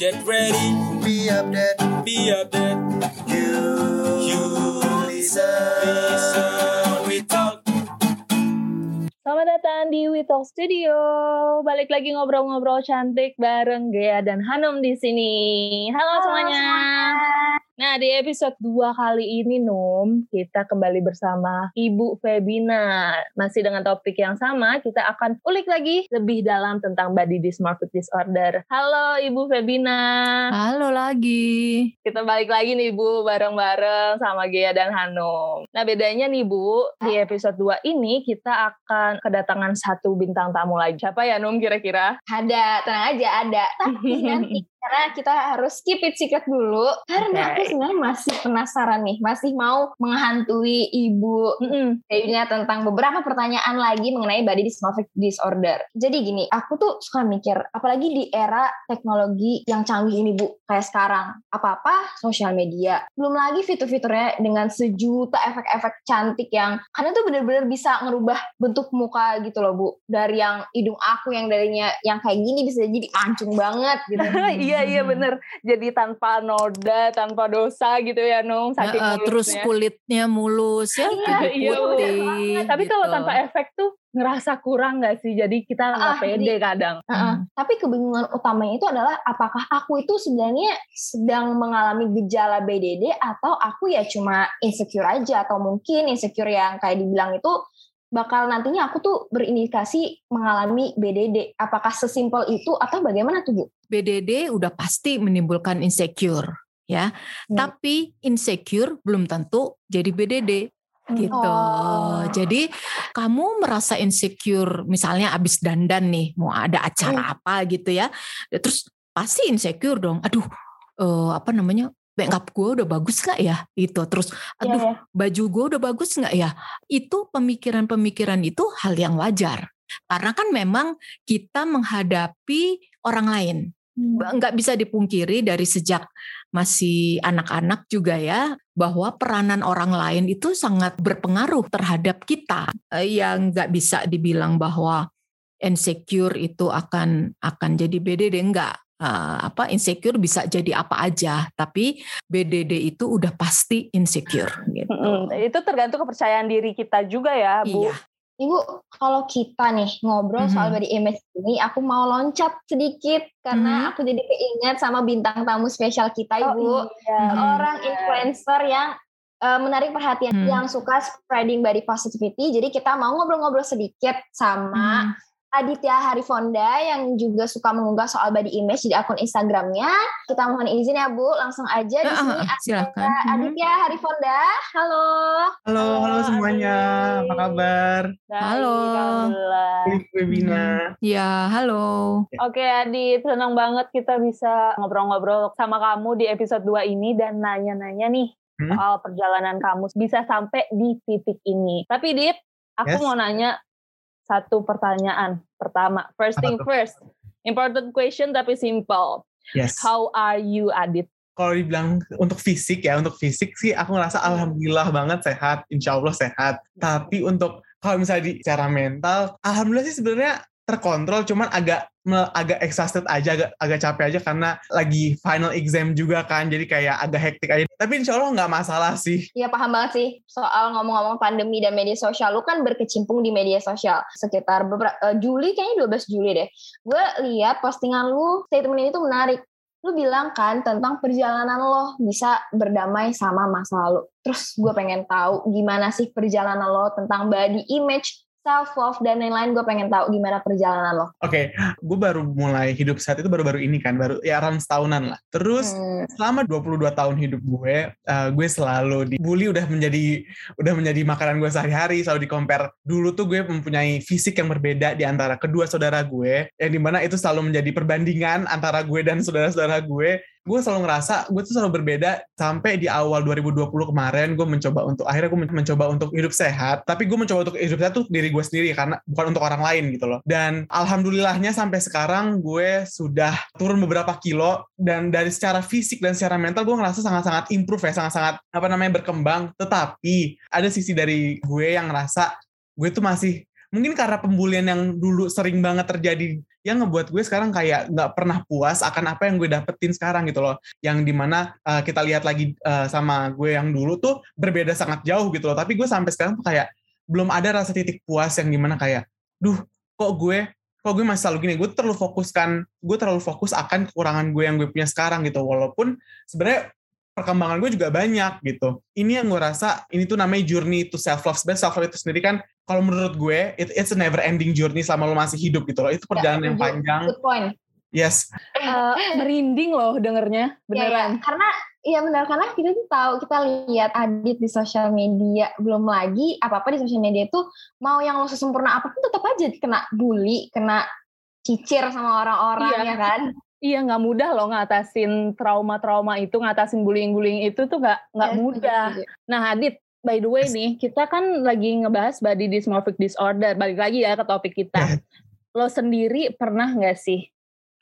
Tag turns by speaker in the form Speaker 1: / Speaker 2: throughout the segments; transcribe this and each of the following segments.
Speaker 1: Get ready,
Speaker 2: Be updated.
Speaker 1: be updated.
Speaker 2: You,
Speaker 1: You
Speaker 2: listen.
Speaker 1: listen, we talk.
Speaker 3: Selamat datang di We Talk Studio. Balik lagi ngobrol-ngobrol cantik bareng Gea dan Hanum di sini. Halo, semuanya. Nah, di episode 2 kali ini, Num, kita kembali bersama Ibu Febina. Masih dengan topik yang sama, kita akan ulik lagi lebih dalam tentang body dysmorphic disorder. Halo, Ibu Febina.
Speaker 4: Halo lagi.
Speaker 3: Kita balik lagi nih Bu, bareng-bareng sama Gea dan Hanum. Nah bedanya nih Bu, di episode 2 ini kita akan kedatangan satu bintang tamu lagi. Siapa ya Num kira-kira?
Speaker 5: Ada, tenang aja ada. Tapi nanti karena kita harus keep it secret dulu. Karena
Speaker 3: Oke.
Speaker 5: aku sebenarnya masih penasaran nih, masih mau menghantui ibu kayaknya tentang beberapa pertanyaan lagi mengenai body dysmorphic disorder. Jadi gini, aku tuh suka mikir, apalagi di era teknologi yang canggih ini bu, kayak sekarang, apa-apa sosial media, belum lagi fitur-fiturnya dengan sejuta efek-efek cantik yang kadang tuh bener-bener bisa ngerubah bentuk muka gitu loh bu, dari yang hidung aku yang darinya yang kayak gini bisa jadi mancung banget gitu.
Speaker 3: iya iya bener. Jadi tanpa noda, tanpa dosa gitu ya Num. Saking
Speaker 4: Eh, eh, terus kulitnya mulus ya,
Speaker 5: Iya,
Speaker 4: putih
Speaker 3: iya,
Speaker 4: putih.
Speaker 3: Tapi kalau
Speaker 4: gitu.
Speaker 3: tanpa efek tuh ngerasa kurang gak sih? Jadi kita nggak
Speaker 5: Ah,
Speaker 3: pede kadang.
Speaker 5: Heeh. Tapi kebingungan utamanya itu adalah apakah aku itu sebenarnya sedang mengalami gejala BDD atau aku ya cuma insecure aja atau mungkin insecure yang kayak dibilang itu bakal nantinya aku tuh berindikasi mengalami BDD. Apakah sesimpel itu atau bagaimana tuh Bu?
Speaker 4: BDD udah pasti menimbulkan insecure ya.
Speaker 5: Hmm.
Speaker 4: Tapi insecure belum tentu jadi BDD gitu.
Speaker 5: Oh.
Speaker 4: Jadi kamu merasa insecure misalnya abis dandan nih, mau ada acara apa gitu ya. Terus pasti insecure dong. Aduh, eh, apa namanya? Makeup gue udah bagus gak ya? Itu terus, aduh
Speaker 5: Iya, ya.
Speaker 4: baju gue udah bagus nggak ya? Itu pemikiran-pemikiran itu hal yang wajar. Karena kan memang kita menghadapi orang lain. Nggak bisa dipungkiri dari sejak masih anak-anak juga ya, bahwa peranan orang lain itu sangat berpengaruh terhadap kita. Eh, Yang nggak bisa dibilang bahwa insecure itu akan akan jadi BDD enggak. Eh, apa insecure bisa jadi apa aja, tapi BDD itu udah pasti insecure gitu.
Speaker 3: Itu tergantung kepercayaan diri kita juga ya Bu.
Speaker 4: Iya.
Speaker 5: Ibu, kalau kita nih ngobrol soal
Speaker 4: Mhm.
Speaker 5: body image ini, aku mau loncat sedikit karena
Speaker 4: Mhm.
Speaker 5: aku jadi keinget sama bintang tamu spesial kita, Ibu.
Speaker 3: Oh iya.
Speaker 4: Mhm.
Speaker 5: orang influencer yang uh, menarik perhatian
Speaker 4: Hmm.
Speaker 5: yang suka spreading body positivity. Jadi kita mau ngobrol-ngobrol sedikit sama
Speaker 4: Hmm.
Speaker 5: Aditya Harifonda yang juga suka mengunggah soal body image di akun Instagramnya. Kita mohon izin ya Bu, langsung aja di
Speaker 4: Ah,
Speaker 5: sini
Speaker 4: ah, ah,
Speaker 5: ada
Speaker 4: silakan.
Speaker 5: Aditya Harifonda. Halo.
Speaker 6: Halo, halo
Speaker 3: Halo,
Speaker 6: semuanya.
Speaker 3: Adi.
Speaker 6: Apa kabar?
Speaker 4: Halo.
Speaker 6: Webina.
Speaker 4: Ya, halo.
Speaker 3: Oke Adit, senang banget kita bisa ngobrol-ngobrol sama kamu di episode 2 ini dan nanya-nanya nih
Speaker 6: Hmm?
Speaker 3: soal perjalanan kamu bisa sampai di titik ini. Tapi Dit, aku
Speaker 6: Yes.
Speaker 3: mau nanya satu pertanyaan pertama. First thing first, important question tapi simple.
Speaker 6: Yes.
Speaker 3: How are you Adit?
Speaker 6: Kalau dibilang untuk fisik ya, untuk fisik sih aku ngerasa alhamdulillah banget sehat, insya Allah sehat. Tapi untuk kalau misalnya di secara mental, alhamdulillah sih sebenarnya terkontrol, cuman agak agak exhausted aja, agak agak capek aja karena lagi final exam juga kan, jadi kayak agak hektik aja. Tapi insya Allah nggak masalah sih.
Speaker 5: Iya paham banget sih soal ngomong-ngomong pandemi dan media sosial. Lu kan berkecimpung di media sosial sekitar beberapa eh, Juli kayaknya 12 Juli deh. Gue lihat postingan lu statement ini tuh menarik. Lu bilang kan tentang perjalanan lo bisa berdamai sama masa lalu. Terus gue pengen tahu gimana sih perjalanan lo tentang body image, self love dan lain-lain. Gue pengen tahu gimana perjalanan lo.
Speaker 6: Oke, gue baru mulai hidup saat itu baru-baru ini kan, baru ya around setahunan lah. Terus
Speaker 5: Hmm.
Speaker 6: selama 22 tahun hidup gue, eh, gue selalu dibully udah menjadi udah menjadi makanan gue sehari-hari, selalu di compare. Dulu tuh gue mempunyai fisik yang berbeda di antara kedua saudara gue, yang di mana itu selalu menjadi perbandingan antara gue dan saudara-saudara gue. Gue selalu ngerasa gue tuh selalu berbeda sampai di awal 2020 kemarin gue mencoba untuk akhirnya gue men- mencoba untuk hidup sehat, tapi gue mencoba untuk hidup sehat tuh diri gue sendiri karena bukan untuk orang lain gitu loh. Dan alhamdulillahnya sampai sekarang gue sudah turun beberapa kilo dan dari secara fisik dan secara mental gue ngerasa sangat-sangat improve ya, sangat-sangat apa namanya berkembang. Tetapi ada sisi dari gue yang ngerasa gue tuh masih mungkin karena pembulian yang dulu sering banget terjadi yang ngebuat gue sekarang kayak nggak pernah puas akan apa yang gue dapetin sekarang gitu loh. Yang di mana uh, kita lihat lagi uh, sama gue yang dulu tuh berbeda sangat jauh gitu loh. Tapi gue sampai sekarang tuh kayak belum ada rasa titik puas yang di mana kayak duh kok gue kok gue masih selalu gini? Gue terlalu fokuskan gue terlalu fokus akan kekurangan gue yang gue punya sekarang gitu. Walaupun sebenarnya perkembangan gue juga banyak gitu. Ini yang gue rasa ini tuh namanya journey to self love. Sebenarnya self love itu sendiri kan kalau menurut gue it, it's a never ending journey selama lo masih hidup gitu loh. Itu perjalanan
Speaker 5: Ya,
Speaker 6: yang panjang.
Speaker 5: Good point.
Speaker 6: Yes.
Speaker 3: Eh, merinding loh dengernya,
Speaker 5: Iya, iya.
Speaker 3: beneran.
Speaker 5: Karena Iya benar karena kita tuh tahu kita lihat Adit di sosial media belum lagi apa apa di sosial media itu mau yang lo sesempurna apa pun tetap aja kena bully kena cicir sama orang-orang
Speaker 3: Iya.
Speaker 5: ya kan
Speaker 3: Iya nggak mudah loh ngatasin trauma-trauma itu, ngatasin bullying-bullying itu tuh nggak nggak
Speaker 5: Ya,
Speaker 3: mudah.
Speaker 5: setuju.
Speaker 3: Nah Adit, by the way nih, kita kan lagi ngebahas body dysmorphic disorder. Balik lagi ya ke topik kita. Lo sendiri pernah nggak sih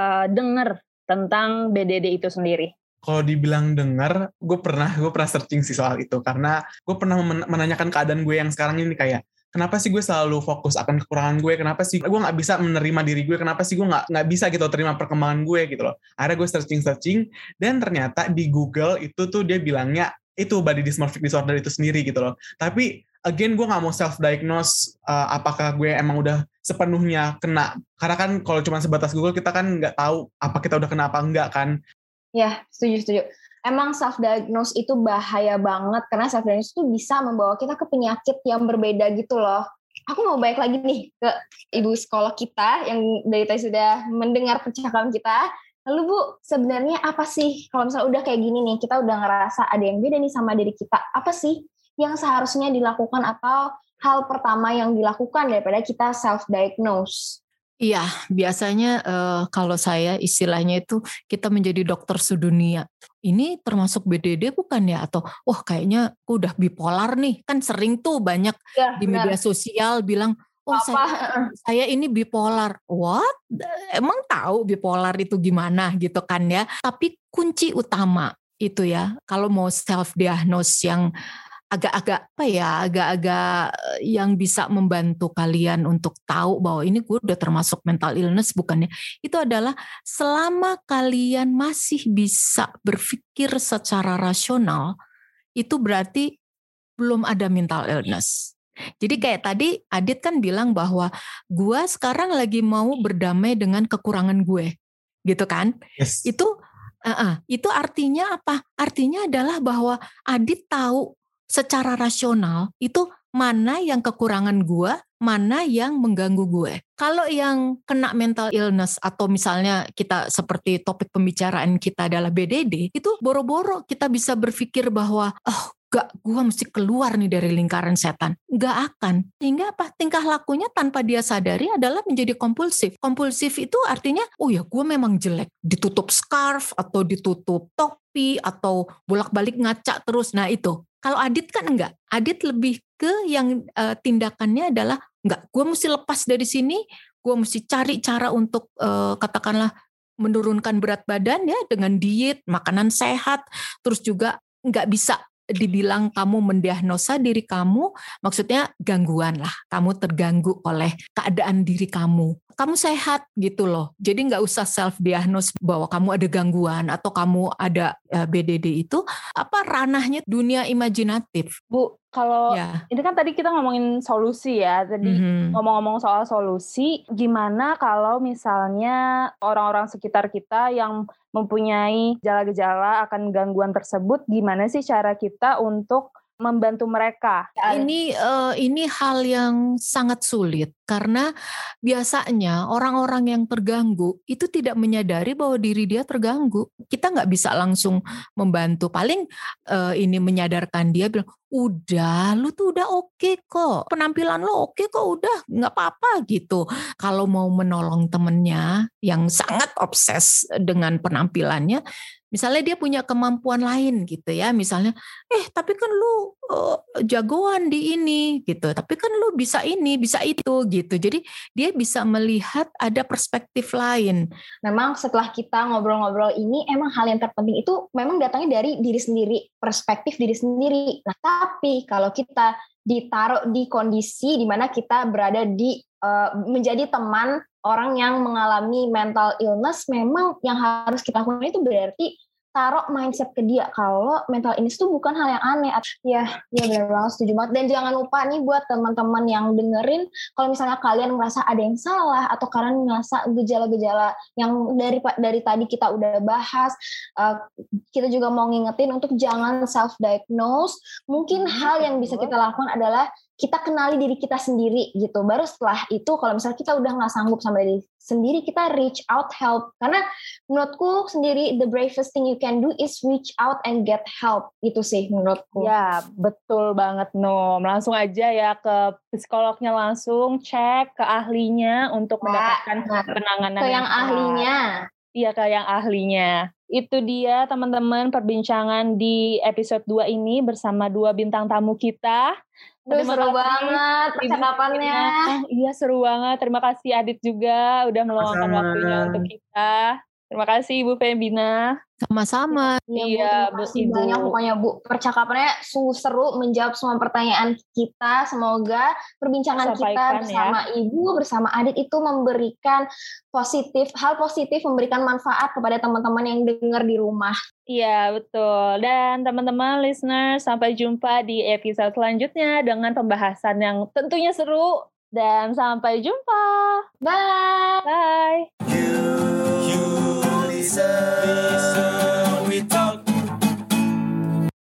Speaker 3: uh, denger tentang BDD itu sendiri?
Speaker 6: Kalau dibilang denger, gue pernah gue pernah searching sih soal itu karena gue pernah men- menanyakan keadaan gue yang sekarang ini kayak kenapa sih gue selalu fokus akan kekurangan gue? Kenapa sih gue nggak bisa menerima diri gue? Kenapa sih gue nggak nggak bisa gitu terima perkembangan gue gitu loh? Akhirnya gue searching searching dan ternyata di Google itu tuh dia bilangnya itu body dysmorphic disorder itu sendiri gitu loh. Tapi again gue nggak mau self diagnose apakah gue emang udah sepenuhnya kena. Karena kan kalau cuma sebatas Google kita kan nggak tahu apa kita udah kena apa enggak kan.
Speaker 5: Ya setuju setuju emang self diagnose itu bahaya banget karena self diagnose itu bisa membawa kita ke penyakit yang berbeda gitu loh aku mau balik lagi nih ke ibu sekolah kita yang dari tadi sudah mendengar percakapan kita Lalu Bu, sebenarnya apa sih kalau misalnya udah kayak gini nih, kita udah ngerasa ada yang beda nih sama diri kita, apa sih yang seharusnya dilakukan atau hal pertama yang dilakukan daripada kita self-diagnose?
Speaker 4: Iya, biasanya eh, kalau saya istilahnya itu kita menjadi dokter sedunia. Ini termasuk BDD bukan ya? Atau wah kayaknya aku udah bipolar nih. Kan sering tuh banyak
Speaker 5: Ya,
Speaker 4: di
Speaker 5: benar.
Speaker 4: media sosial bilang, oh
Speaker 5: Apa?
Speaker 4: saya, saya ini bipolar. What? Emang tahu bipolar itu gimana gitu kan ya? Tapi kunci utama itu ya, kalau mau self diagnose yang agak-agak apa ya, agak-agak eh, yang bisa membantu kalian untuk tahu bahwa ini gue udah termasuk mental illness bukannya. Itu adalah selama kalian masih bisa berpikir secara rasional, itu berarti belum ada mental illness. Jadi kayak tadi Adit kan bilang bahwa gue sekarang lagi mau berdamai dengan kekurangan gue, gitu kan?
Speaker 6: yes
Speaker 4: Itu uh-uh, itu artinya apa? Artinya adalah bahwa Adit tahu secara rasional itu mana yang kekurangan gue, mana yang mengganggu gue. Kalau yang kena mental illness atau misalnya kita seperti topik pembicaraan kita adalah BDD, itu boro-boro kita bisa berpikir bahwa oh gak gue mesti keluar nih dari lingkaran setan. Gak akan. Sehingga apa? Tingkah lakunya tanpa dia sadari adalah menjadi kompulsif. Kompulsif itu artinya, oh ya gue memang jelek. Ditutup scarf atau ditutup topi atau bolak-balik ngaca terus. Nah itu. Kalau Adit kan enggak. Adit lebih ke yang eh, tindakannya adalah enggak. Gue mesti lepas dari sini. Gue mesti cari cara untuk eh, katakanlah menurunkan berat badan ya dengan diet, makanan sehat. Terus juga nggak bisa dibilang kamu mendiagnosa diri kamu, maksudnya gangguan lah. Kamu terganggu oleh keadaan diri kamu. Kamu sehat gitu loh. Jadi nggak usah self diagnose bahwa kamu ada gangguan atau kamu ada eh, BDD itu apa ranahnya dunia imajinatif.
Speaker 3: Bu, kalau
Speaker 4: Ya.
Speaker 3: ini kan tadi kita ngomongin solusi ya. Tadi
Speaker 4: Mhm.
Speaker 3: ngomong-ngomong soal solusi, gimana kalau misalnya orang-orang sekitar kita yang mempunyai gejala-gejala akan gangguan tersebut, gimana sih cara kita untuk membantu mereka?
Speaker 4: Ini eh, ini hal yang sangat sulit karena biasanya orang-orang yang terganggu itu tidak menyadari bahwa diri dia terganggu. Kita nggak bisa langsung membantu. Paling eh, ini menyadarkan dia bilang, udah, lu tuh udah oke kok, penampilan lo oke kok, udah nggak apa-apa gitu. Kalau mau menolong temennya yang sangat obses dengan penampilannya, misalnya dia punya kemampuan lain gitu ya, misalnya eh tapi kan lu uh, jagoan di ini gitu. Tapi kan lu bisa ini bisa itu gitu. Jadi dia bisa melihat ada perspektif lain.
Speaker 5: Memang setelah kita ngobrol-ngobrol ini emang hal yang terpenting itu memang datangnya dari diri sendiri perspektif diri sendiri. Nah tapi kalau kita ditaruh di kondisi di mana kita berada di uh, menjadi teman orang yang mengalami mental illness memang yang harus kita lakukan itu berarti taruh mindset ke dia kalau mental illness itu bukan hal yang aneh. Ya, ya benar banget setuju banget. Dan jangan lupa nih buat teman-teman yang dengerin, kalau misalnya kalian merasa ada yang salah atau kalian merasa gejala-gejala yang dari dari tadi kita udah bahas, uh, kita juga mau ngingetin untuk jangan self diagnose. Mungkin hmm, hal yang bisa kita lakukan adalah kita kenali diri kita sendiri gitu. Baru setelah itu kalau misalnya kita udah nggak sanggup sama diri sendiri, kita reach out help. Karena menurutku sendiri the bravest thing you can do is reach out and get help. Itu sih menurutku.
Speaker 3: Ya, betul banget No. Langsung aja ya ke psikolognya langsung cek ke ahlinya untuk mendapatkan nah, penanganan
Speaker 5: ke yang, yang ahlinya.
Speaker 3: Iya, ke yang ahlinya. Itu dia teman-teman perbincangan di episode 2 ini bersama dua bintang tamu kita.
Speaker 5: Duh, seru banget percakapannya.
Speaker 3: Iya seru banget. Terima kasih Adit juga udah meluangkan waktunya untuk kita. Terima kasih Ibu Febina.
Speaker 4: Sama-sama.
Speaker 5: Iya, Bu, Ibu. banyak pokoknya Bu. Percakapannya seru menjawab semua pertanyaan kita. Semoga perbincangan kita ya. bersama ya. Ibu, bersama Adit itu memberikan positif, hal positif, memberikan manfaat kepada teman-teman yang dengar di rumah.
Speaker 3: Iya, betul. Dan teman-teman listener, sampai jumpa di episode selanjutnya dengan pembahasan yang tentunya seru. Dan sampai jumpa.
Speaker 5: Bye.
Speaker 3: Bye.
Speaker 1: You, you listen, listen, we talk.